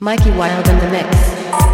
Mikey Wild in the mix.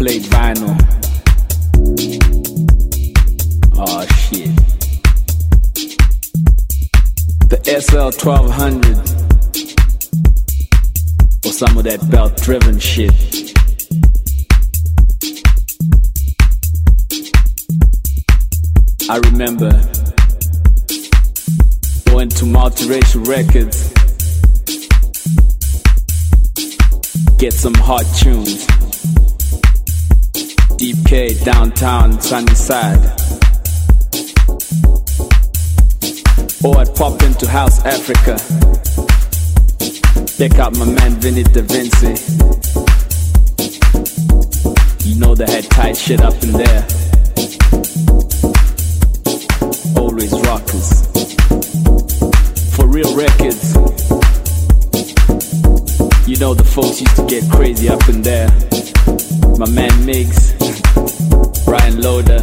Play vinyl. Oh shit. The SL 1200 or some of that belt driven shit. I remember going to multiracial records, get some hot tunes. Deep K, downtown, Sunnyside. Or oh, I'd pop into House Africa. Check out my man Vinny Da Vinci. You know they had tight shit up in there. Always rockers. For real records. You know the folks used to get crazy up in there my man Migs, Brian Loader.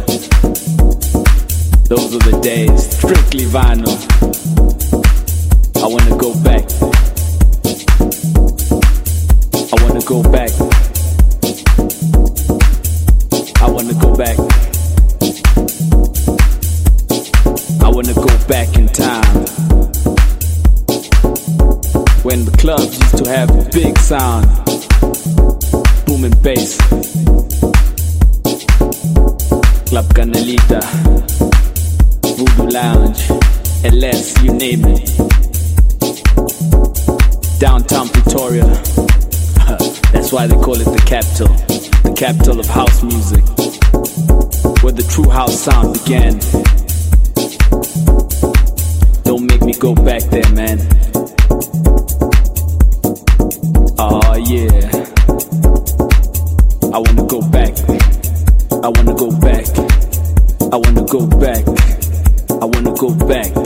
Those were the days, strictly vinyl. I wanna go back. I wanna go back. I wanna go back. I wanna go back in time. When the clubs used to have big sound, booming bass. Club Canalita, Voodoo Lounge, LS, you name it. Downtown Pretoria, that's why they call it the capital, the capital of house music, where the true house sound began. Don't make me go back there, man. Oh yeah. I wanna go back. I wanna go back. I wanna go back. I wanna go back.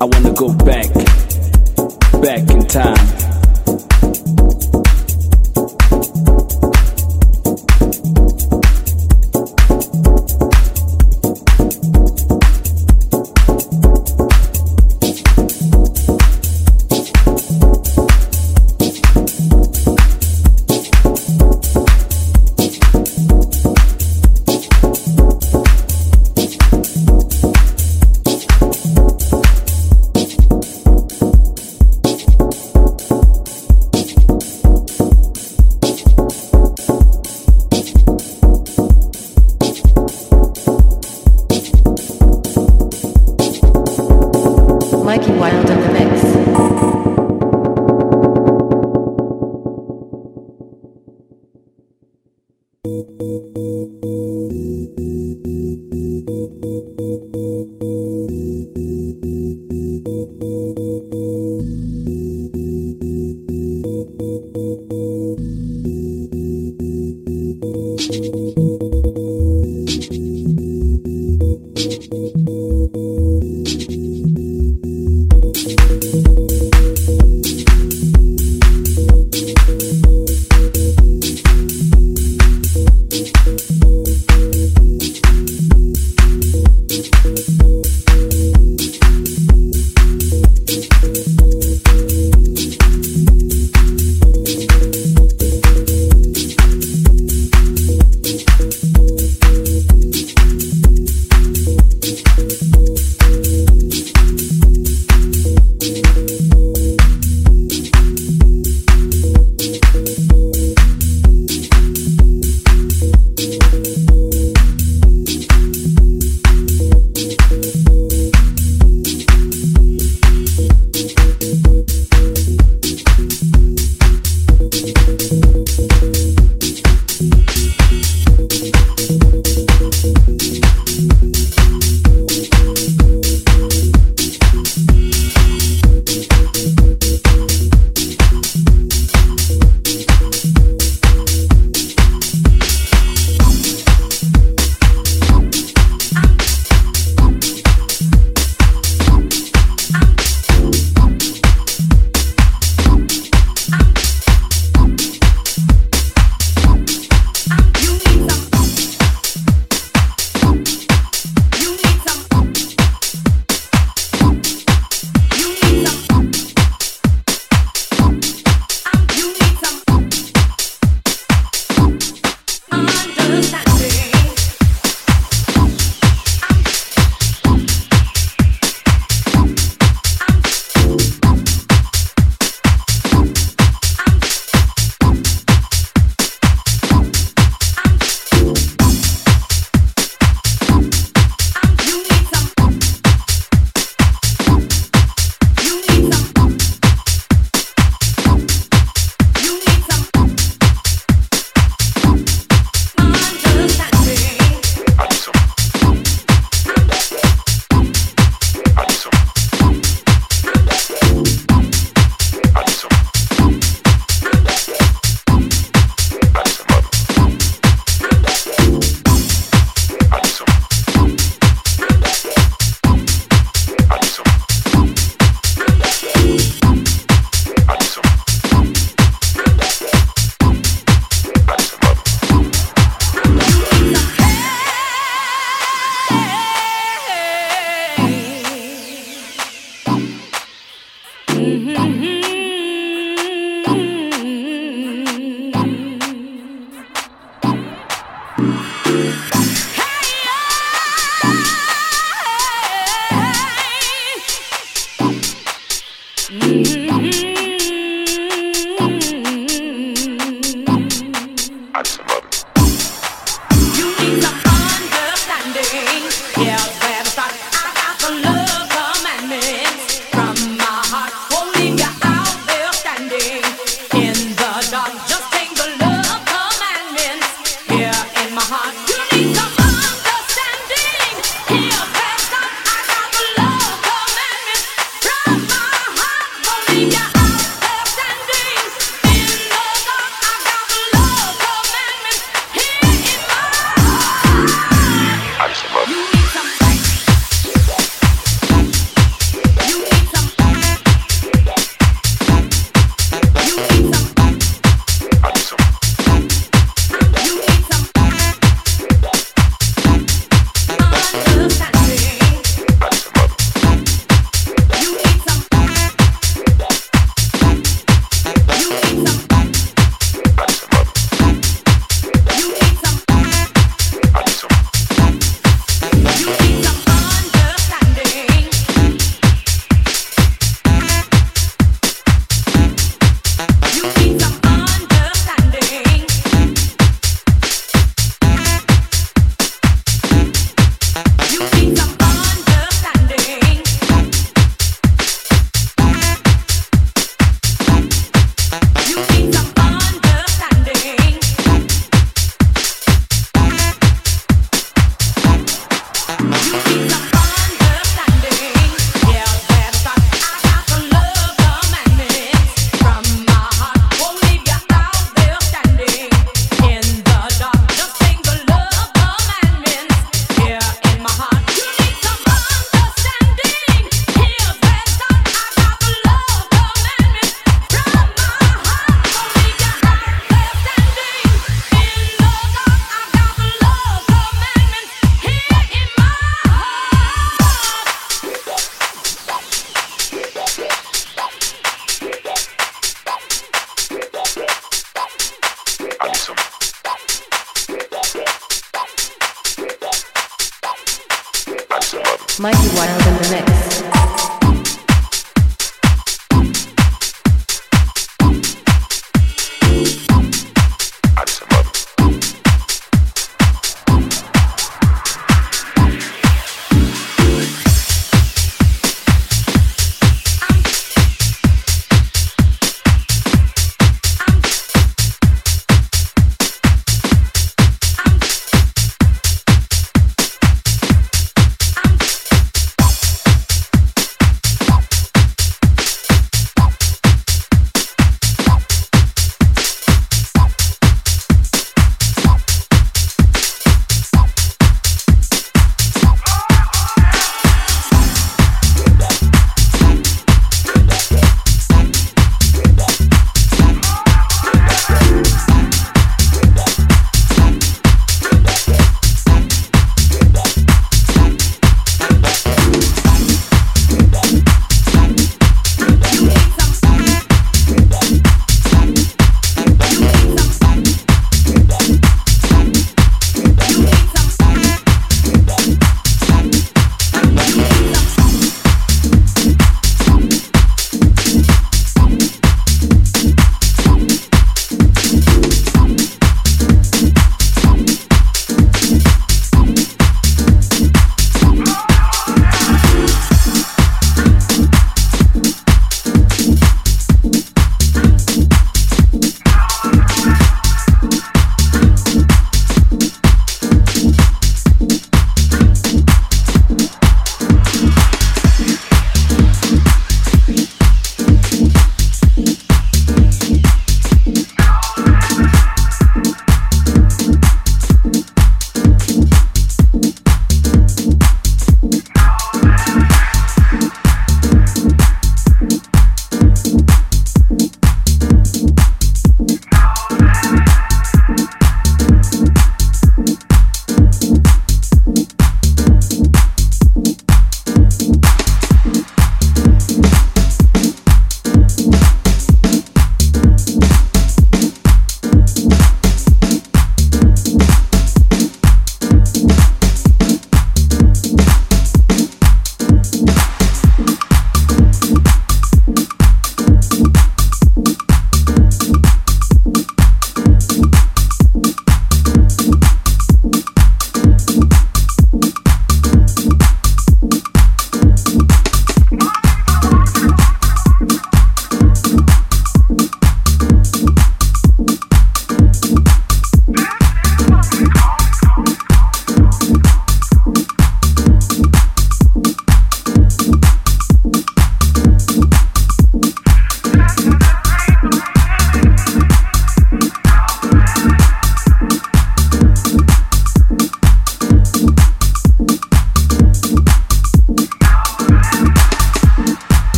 I wanna go back. Back in time.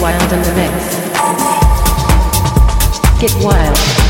Wild in the mix. Get wild.